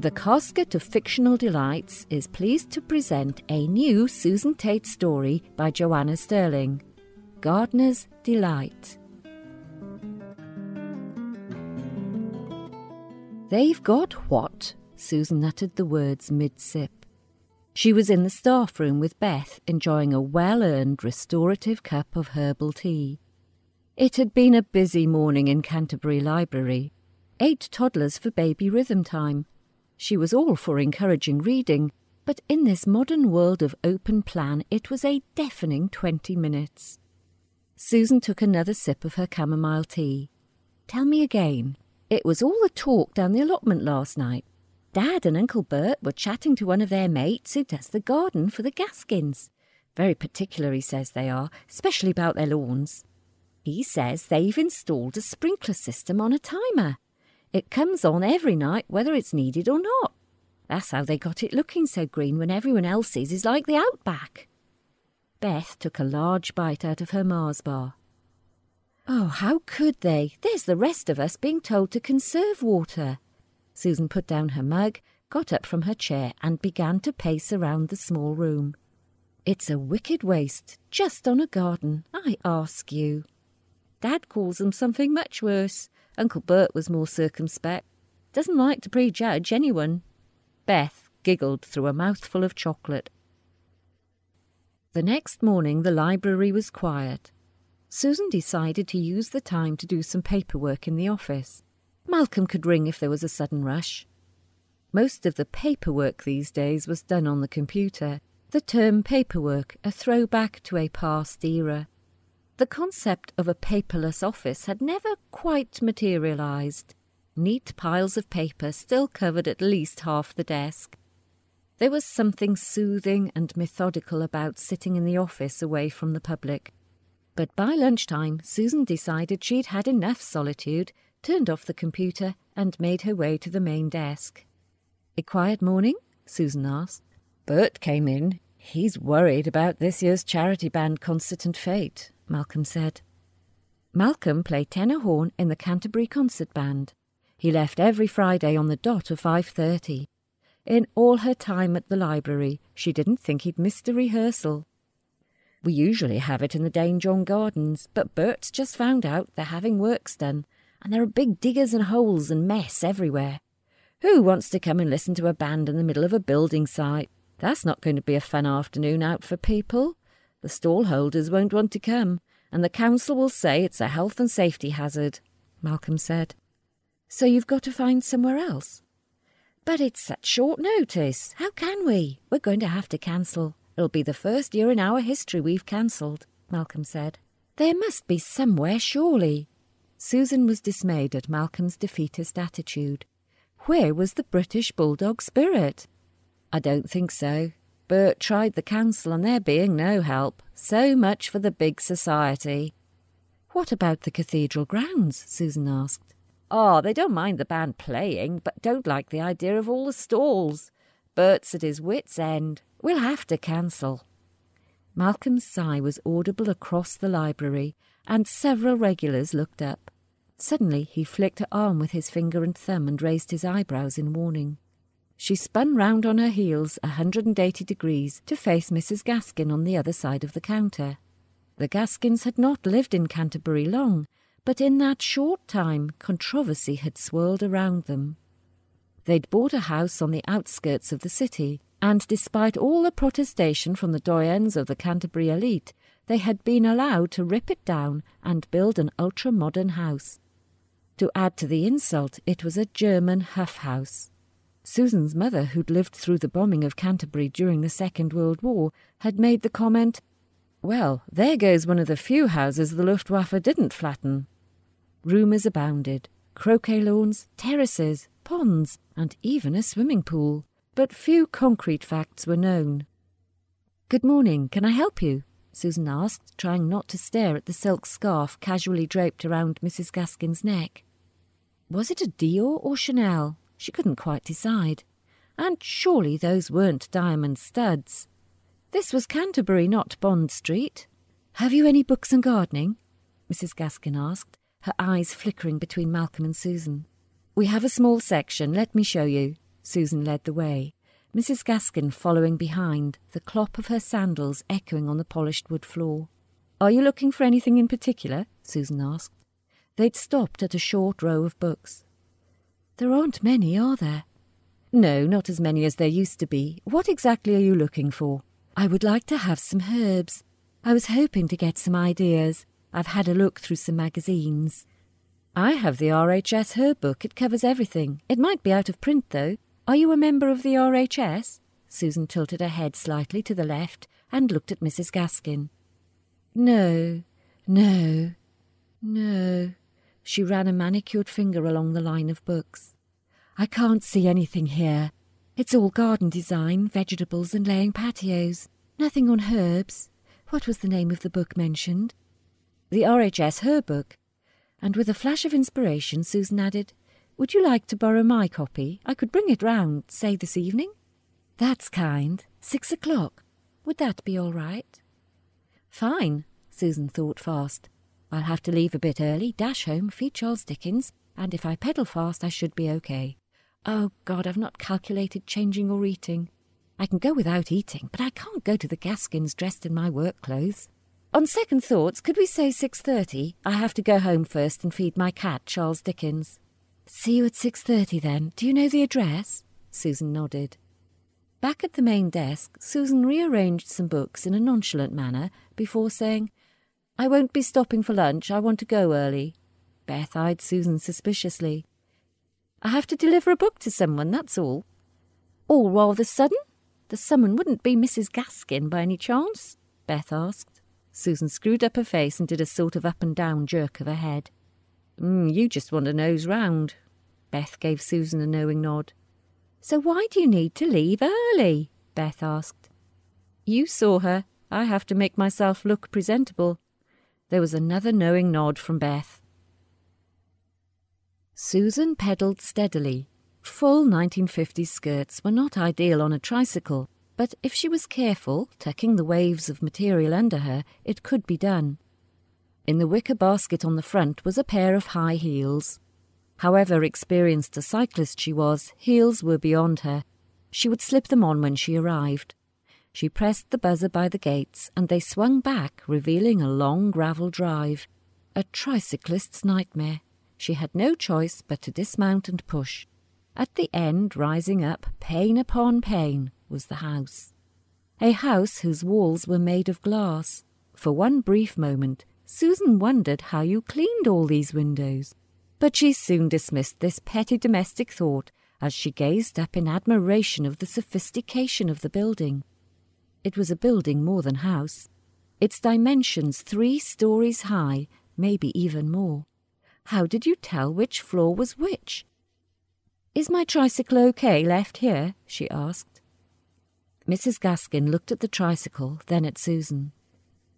The Casket of Fictional Delights is pleased to present a new Susan Tate story by Joanna Sterling Gardener's Delight. They've got what? Susan uttered the words mid sip. She was in the staff room with Beth, enjoying a well earned restorative cup of herbal tea. It had been a busy morning in Canterbury Library. Eight toddlers for baby rhythm time. She was all for encouraging reading, but in this modern world of open plan, it was a deafening twenty minutes. Susan took another sip of her chamomile tea. Tell me again. It was all the talk down the allotment last night. Dad and Uncle Bert were chatting to one of their mates who does the garden for the Gaskins. Very particular, he says they are, especially about their lawns. He says they've installed a sprinkler system on a timer. It comes on every night whether it's needed or not. That's how they got it looking so green when everyone else's is like the outback. Beth took a large bite out of her Mars bar. Oh, how could they? There's the rest of us being told to conserve water. Susan put down her mug, got up from her chair, and began to pace around the small room. It's a wicked waste, just on a garden, I ask you. Dad calls them something much worse. Uncle Bert was more circumspect. Doesn't like to prejudge anyone. Beth giggled through a mouthful of chocolate. The next morning the library was quiet. Susan decided to use the time to do some paperwork in the office. Malcolm could ring if there was a sudden rush. Most of the paperwork these days was done on the computer. The term paperwork, a throwback to a past era. The concept of a paperless office had never quite materialized. Neat piles of paper still covered at least half the desk. There was something soothing and methodical about sitting in the office away from the public. But by lunchtime, Susan decided she'd had enough solitude turned off the computer, and made her way to the main desk. A quiet morning? Susan asked. Bert came in. He's worried about this year's charity band concert and fete, Malcolm said. Malcolm played tenor horn in the Canterbury Concert Band. He left every Friday on the dot of 5.30. In all her time at the library, she didn't think he'd missed a rehearsal. We usually have it in the Dane John Gardens, but Bert's just found out they're having works done, and there are big diggers and holes and mess everywhere. Who wants to come and listen to a band in the middle of a building site? That's not going to be a fun afternoon out for people. The stall holders won't want to come, and the council will say it's a health and safety hazard, Malcolm said. So you've got to find somewhere else. But it's such short notice. How can we? We're going to have to cancel. It'll be the first year in our history we've cancelled, Malcolm said. There must be somewhere, surely. Susan was dismayed at Malcolm's defeatist attitude. Where was the British bulldog spirit? I don't think so. Bert tried the council and there being no help. So much for the big society. What about the cathedral grounds? Susan asked. Oh, they don't mind the band playing, but don't like the idea of all the stalls. Bert's at his wits' end. We'll have to cancel. Malcolm's sigh was audible across the library, and several regulars looked up. Suddenly he flicked her arm with his finger and thumb and raised his eyebrows in warning. She spun round on her heels a hundred and eighty degrees to face Mrs. Gaskin on the other side of the counter. The Gaskins had not lived in Canterbury long, but in that short time controversy had swirled around them. They'd bought a house on the outskirts of the city, and despite all the protestation from the doyens of the Canterbury elite, they had been allowed to rip it down and build an ultra modern house. To add to the insult, it was a German huff house. Susan's mother, who'd lived through the bombing of Canterbury during the Second World War, had made the comment, Well, there goes one of the few houses the Luftwaffe didn't flatten. Rumours abounded croquet lawns, terraces, ponds, and even a swimming pool, but few concrete facts were known. Good morning, can I help you? Susan asked, trying not to stare at the silk scarf casually draped around Mrs. Gaskin's neck. Was it a Dior or Chanel? She couldn't quite decide. And surely those weren't diamond studs. This was Canterbury, not Bond Street. Have you any books on gardening? Mrs. Gaskin asked, her eyes flickering between Malcolm and Susan. We have a small section. Let me show you. Susan led the way, Mrs. Gaskin following behind, the clop of her sandals echoing on the polished wood floor. Are you looking for anything in particular? Susan asked. They'd stopped at a short row of books. There aren't many, are there? No, not as many as there used to be. What exactly are you looking for? I would like to have some herbs. I was hoping to get some ideas. I've had a look through some magazines. I have the RHS herb book. It covers everything. It might be out of print, though. Are you a member of the RHS? Susan tilted her head slightly to the left and looked at Mrs. Gaskin. No, no, no. She ran a manicured finger along the line of books. I can't see anything here. It's all garden design, vegetables, and laying patios. Nothing on herbs. What was the name of the book mentioned? The RHS Herb Book. And with a flash of inspiration, Susan added, would you like to borrow my copy? I could bring it round, say this evening. That's kind. Six o'clock. Would that be all right? Fine, Susan thought fast. I'll have to leave a bit early, dash home, feed Charles Dickens, and if I pedal fast, I should be okay. Oh, God, I've not calculated changing or eating. I can go without eating, but I can't go to the Gaskins dressed in my work clothes. On second thoughts, could we say 6.30? I have to go home first and feed my cat, Charles Dickens. See you at 6.30 then. Do you know the address? Susan nodded. Back at the main desk, Susan rearranged some books in a nonchalant manner before saying, I won't be stopping for lunch. I want to go early. Beth eyed Susan suspiciously. I have to deliver a book to someone, that's all. All rather sudden? The someone wouldn't be Mrs. Gaskin by any chance? Beth asked. Susan screwed up her face and did a sort of up and down jerk of her head. Mm, you just want a nose round. Beth gave Susan a knowing nod. So why do you need to leave early? Beth asked. You saw her. I have to make myself look presentable. There was another knowing nod from Beth. Susan pedalled steadily. Full 1950s skirts were not ideal on a tricycle, but if she was careful, tucking the waves of material under her, it could be done. In the wicker basket on the front was a pair of high heels. However experienced a cyclist she was, heels were beyond her. She would slip them on when she arrived. She pressed the buzzer by the gates, and they swung back, revealing a long gravel drive. A tricyclist's nightmare. She had no choice but to dismount and push. At the end, rising up, pane upon pane, was the house. A house whose walls were made of glass. For one brief moment, Susan wondered how you cleaned all these windows. But she soon dismissed this petty domestic thought as she gazed up in admiration of the sophistication of the building. It was a building more than house. Its dimensions three stories high, maybe even more. How did you tell which floor was which? Is my tricycle okay left here? she asked. Mrs. Gaskin looked at the tricycle, then at Susan.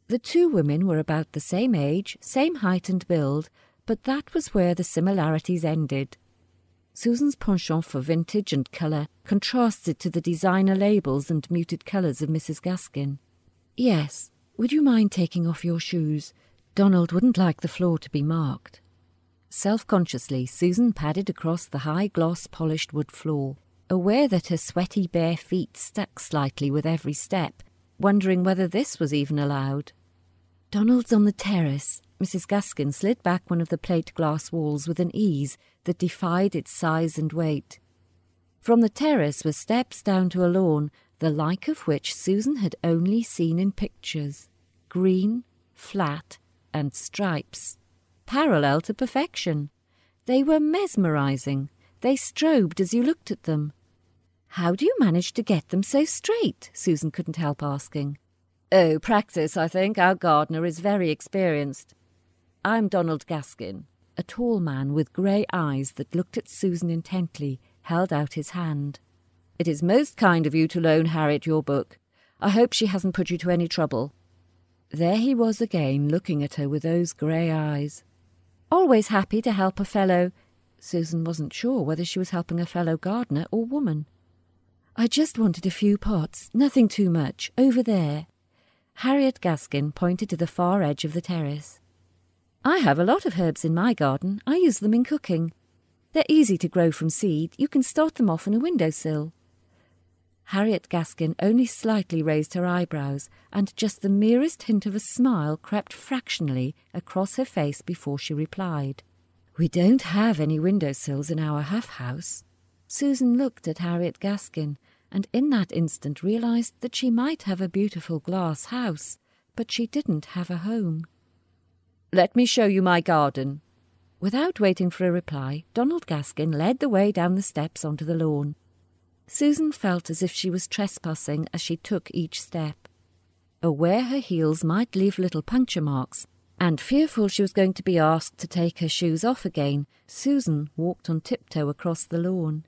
The two women were about the same age, same height and build, but that was where the similarities ended. Susan's penchant for vintage and colour contrasted to the designer labels and muted colours of Mrs. Gaskin. Yes, would you mind taking off your shoes? Donald wouldn't like the floor to be marked. Self consciously, Susan padded across the high gloss polished wood floor, aware that her sweaty bare feet stuck slightly with every step, wondering whether this was even allowed. Donald's on the terrace. Mrs. Gaskin slid back one of the plate glass walls with an ease that defied its size and weight. From the terrace were steps down to a lawn, the like of which Susan had only seen in pictures green, flat, and stripes, parallel to perfection. They were mesmerizing. They strobed as you looked at them. How do you manage to get them so straight? Susan couldn't help asking. Oh, practice, I think. Our gardener is very experienced. I'm Donald Gaskin. A tall man with grey eyes that looked at Susan intently held out his hand. It is most kind of you to loan Harriet your book. I hope she hasn't put you to any trouble. There he was again, looking at her with those grey eyes. Always happy to help a fellow. Susan wasn't sure whether she was helping a fellow gardener or woman. I just wanted a few pots, nothing too much, over there. Harriet Gaskin pointed to the far edge of the terrace. I have a lot of herbs in my garden. I use them in cooking. They're easy to grow from seed. You can start them off on a windowsill. Harriet Gaskin only slightly raised her eyebrows, and just the merest hint of a smile crept fractionally across her face before she replied. We don't have any windowsills in our Huff house. Susan looked at Harriet Gaskin, and in that instant realized that she might have a beautiful glass house, but she didn't have a home. Let me show you my garden. Without waiting for a reply, Donald Gaskin led the way down the steps onto the lawn. Susan felt as if she was trespassing as she took each step. Aware her heels might leave little puncture marks, and fearful she was going to be asked to take her shoes off again, Susan walked on tiptoe across the lawn.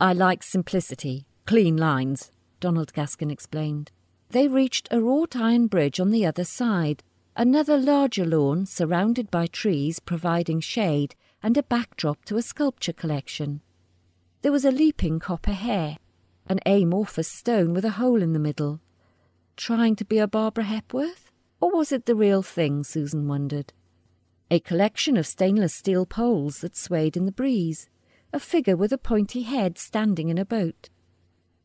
I like simplicity, clean lines, Donald Gaskin explained. They reached a wrought iron bridge on the other side, another larger lawn surrounded by trees providing shade and a backdrop to a sculpture collection. There was a leaping copper hare, an amorphous stone with a hole in the middle. Trying to be a Barbara Hepworth? Or was it the real thing, Susan wondered? A collection of stainless steel poles that swayed in the breeze, a figure with a pointy head standing in a boat.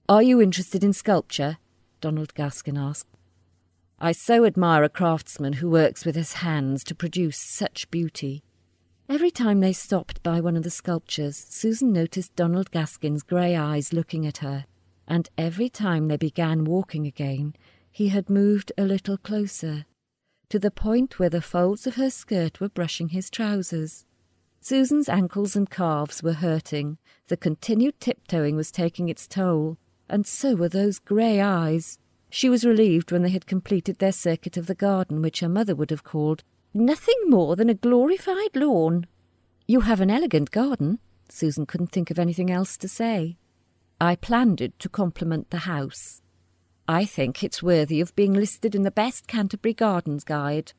Are you interested in sculpture? Donald Gaskin asked. I so admire a craftsman who works with his hands to produce such beauty. Every time they stopped by one of the sculptures, Susan noticed Donald Gaskin's grey eyes looking at her, and every time they began walking again, he had moved a little closer, to the point where the folds of her skirt were brushing his trousers. Susan's ankles and calves were hurting, the continued tiptoeing was taking its toll, and so were those grey eyes. She was relieved when they had completed their circuit of the garden, which her mother would have called Nothing more than a glorified lawn. You have an elegant garden. Susan couldn't think of anything else to say. I planned it to complement the house. I think it's worthy of being listed in the best Canterbury Gardens Guide.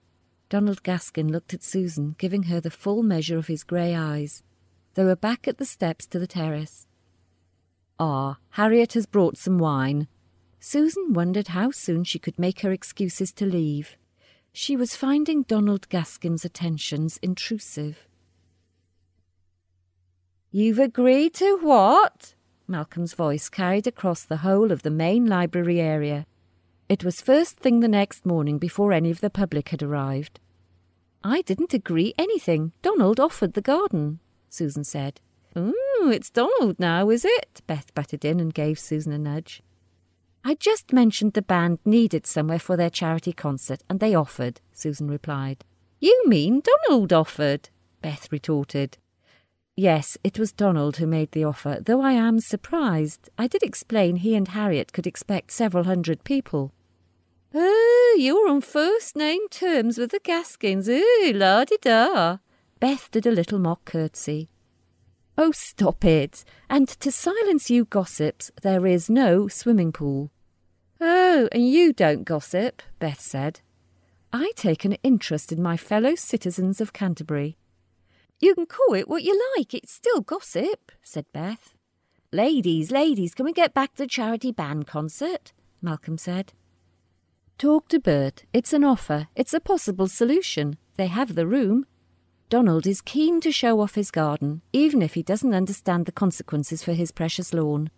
Donald Gaskin looked at Susan, giving her the full measure of his grey eyes. They were back at the steps to the terrace. Ah, Harriet has brought some wine. Susan wondered how soon she could make her excuses to leave. She was finding Donald Gaskin's attentions intrusive. You've agreed to what? Malcolm's voice carried across the whole of the main library area. It was first thing the next morning before any of the public had arrived. I didn't agree anything. Donald offered the garden, Susan said. Oh, it's Donald now, is it? Beth butted in and gave Susan a nudge. I just mentioned the band needed somewhere for their charity concert, and they offered, Susan replied. You mean Donald offered? Beth retorted. Yes, it was Donald who made the offer, though I am surprised. I did explain he and Harriet could expect several hundred people. Oh, you're on first name terms with the Gaskins. Oh, la di da. Beth did a little mock curtsy. Oh, stop it! And to silence you gossips, there is no swimming pool. Oh, and you don't gossip, Beth said. I take an interest in my fellow citizens of Canterbury. You can call it what you like, it's still gossip, said Beth. Ladies, ladies, can we get back to the charity band concert? Malcolm said. Talk to Bert. It's an offer. It's a possible solution. They have the room. Donald is keen to show off his garden, even if he doesn't understand the consequences for his precious lawn.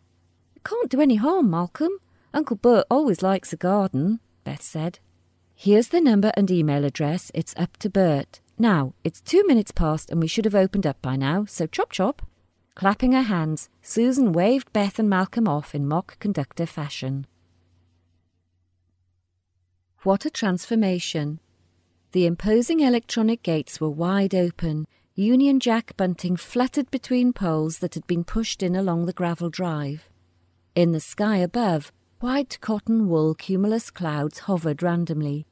It can't do any harm, Malcolm. Uncle Bert always likes a garden, Beth said. Here's the number and email address. It's up to Bert. Now, it's two minutes past and we should have opened up by now, so chop chop. Clapping her hands, Susan waved Beth and Malcolm off in mock conductor fashion. What a transformation! The imposing electronic gates were wide open, Union Jack bunting fluttered between poles that had been pushed in along the gravel drive. In the sky above, white cotton wool cumulus clouds hovered randomly.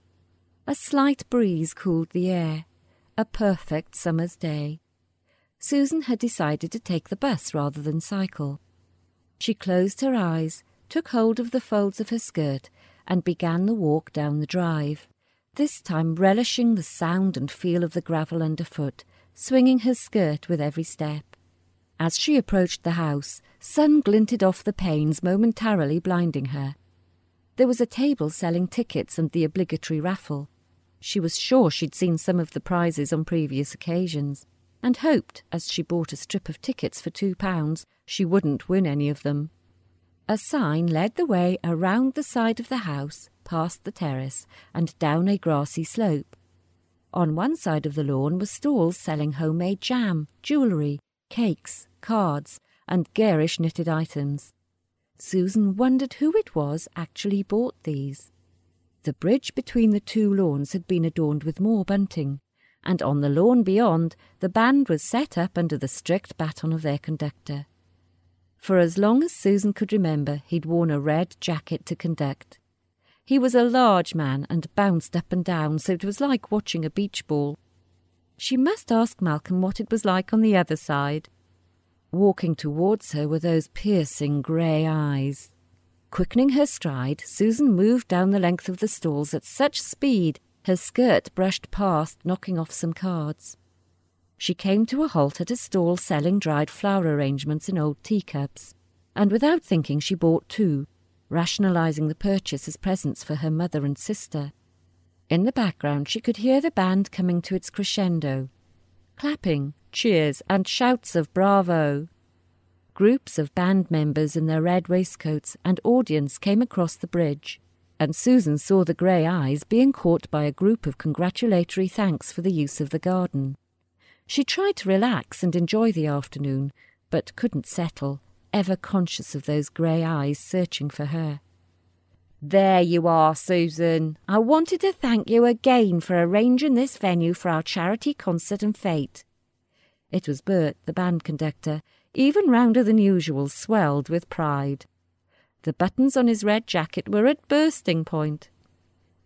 A slight breeze cooled the air. A perfect summer's day. Susan had decided to take the bus rather than cycle. She closed her eyes, took hold of the folds of her skirt, and began the walk down the drive this time relishing the sound and feel of the gravel underfoot, swinging her skirt with every step. As she approached the house, sun glinted off the panes, momentarily blinding her. There was a table selling tickets and the obligatory raffle. She was sure she'd seen some of the prizes on previous occasions. and hoped, as she bought a strip of tickets for two pounds, she wouldn't win any of them. A sign led the way around the side of the house, past the terrace, and down a grassy slope. On one side of the lawn were stalls selling homemade jam, jewellery, cakes, cards, and garish knitted items. Susan wondered who it was actually bought these. The bridge between the two lawns had been adorned with more bunting, and on the lawn beyond the band was set up under the strict baton of their conductor. For as long as Susan could remember, he'd worn a red jacket to conduct. He was a large man and bounced up and down, so it was like watching a beach ball. She must ask Malcolm what it was like on the other side. Walking towards her were those piercing grey eyes. Quickening her stride, Susan moved down the length of the stalls at such speed her skirt brushed past, knocking off some cards. She came to a halt at a stall selling dried flower arrangements in old teacups, and without thinking she bought two, rationalizing the purchase as presents for her mother and sister. In the background she could hear the band coming to its crescendo. Clapping, cheers, and shouts of bravo. Groups of band members in their red waistcoats and audience came across the bridge, and Susan saw the grey eyes being caught by a group of congratulatory thanks for the use of the garden. She tried to relax and enjoy the afternoon, but couldn't settle, ever conscious of those grey eyes searching for her. There you are, Susan. I wanted to thank you again for arranging this venue for our charity concert and fete. It was Bert, the band conductor, even rounder than usual, swelled with pride. The buttons on his red jacket were at bursting point.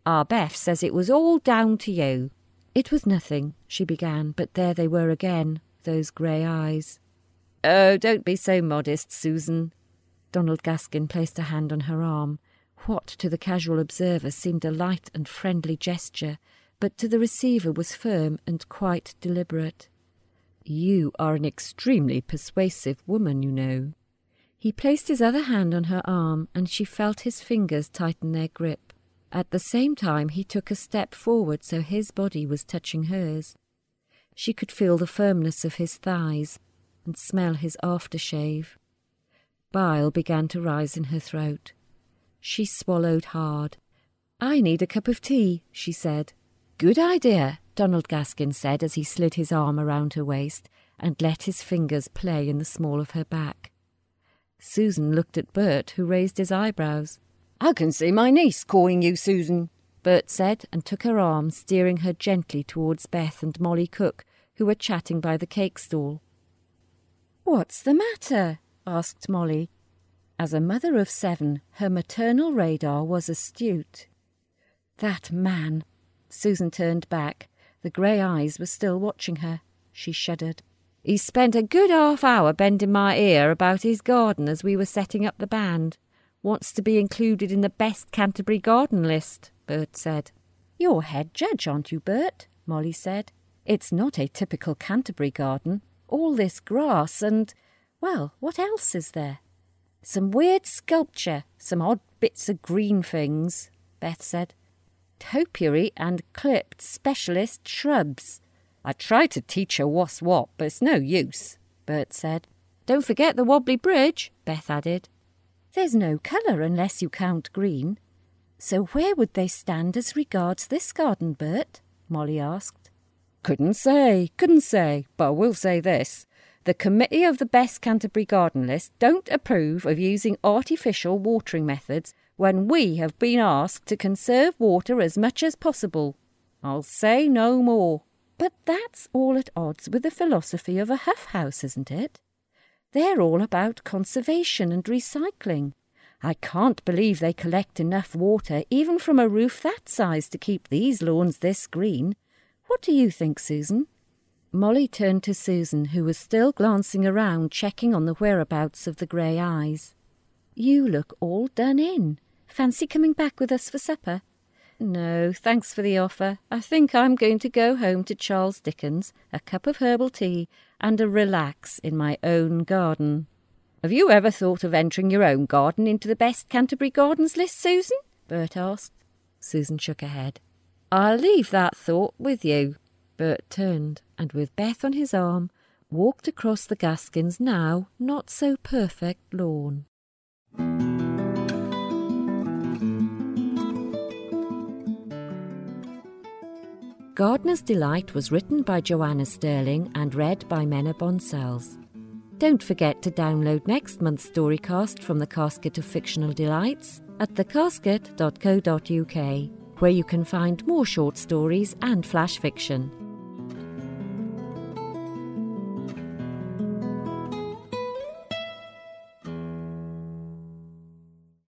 Our Beth says it was all down to you. It was nothing, she began, but there they were again, those grey eyes. Oh, don't be so modest, Susan. Donald Gaskin placed a hand on her arm. What to the casual observer seemed a light and friendly gesture, but to the receiver was firm and quite deliberate. You are an extremely persuasive woman, you know. He placed his other hand on her arm, and she felt his fingers tighten their grip. At the same time, he took a step forward so his body was touching hers. She could feel the firmness of his thighs and smell his aftershave. Bile began to rise in her throat. She swallowed hard. I need a cup of tea, she said. Good idea, Donald Gaskin said as he slid his arm around her waist and let his fingers play in the small of her back. Susan looked at Bert, who raised his eyebrows. I can see my niece calling you Susan, Bert said, and took her arm, steering her gently towards Beth and Molly Cook, who were chatting by the cake stall. What's the matter? asked Molly. As a mother of seven, her maternal radar was astute. That man. Susan turned back. The grey eyes were still watching her. She shuddered. He spent a good half hour bending my ear about his garden as we were setting up the band wants to be included in the best Canterbury garden list, Bert said. You're head judge, aren't you, Bert? Molly said. It's not a typical Canterbury garden. All this grass and, well, what else is there? Some weird sculpture, some odd bits of green things, Beth said. Topiary and clipped specialist shrubs. I tried to teach her what's what, but it's no use, Bert said. Don't forget the wobbly bridge, Beth added. There's no colour unless you count green. So where would they stand as regards this garden, Bert? Molly asked. Couldn't say, couldn't say, but I will say this. The committee of the best Canterbury garden list don't approve of using artificial watering methods when we have been asked to conserve water as much as possible. I'll say no more. But that's all at odds with the philosophy of a Huff house, isn't it? They're all about conservation and recycling. I can't believe they collect enough water, even from a roof that size, to keep these lawns this green. What do you think, Susan? Molly turned to Susan, who was still glancing around, checking on the whereabouts of the grey eyes. You look all done in. Fancy coming back with us for supper? No, thanks for the offer. I think I'm going to go home to Charles Dickens, a cup of herbal tea, and a relax in my own garden. Have you ever thought of entering your own garden into the best Canterbury Gardens list, Susan? Bert asked. Susan shook her head. I'll leave that thought with you, Bert turned, and with Beth on his arm, walked across the Gaskins' now not so perfect lawn. Gardener's Delight was written by Joanna Sterling and read by Menna Bonsells. Don't forget to download next month's storycast from the Casket of Fictional Delights at thecasket.co.uk, where you can find more short stories and flash fiction.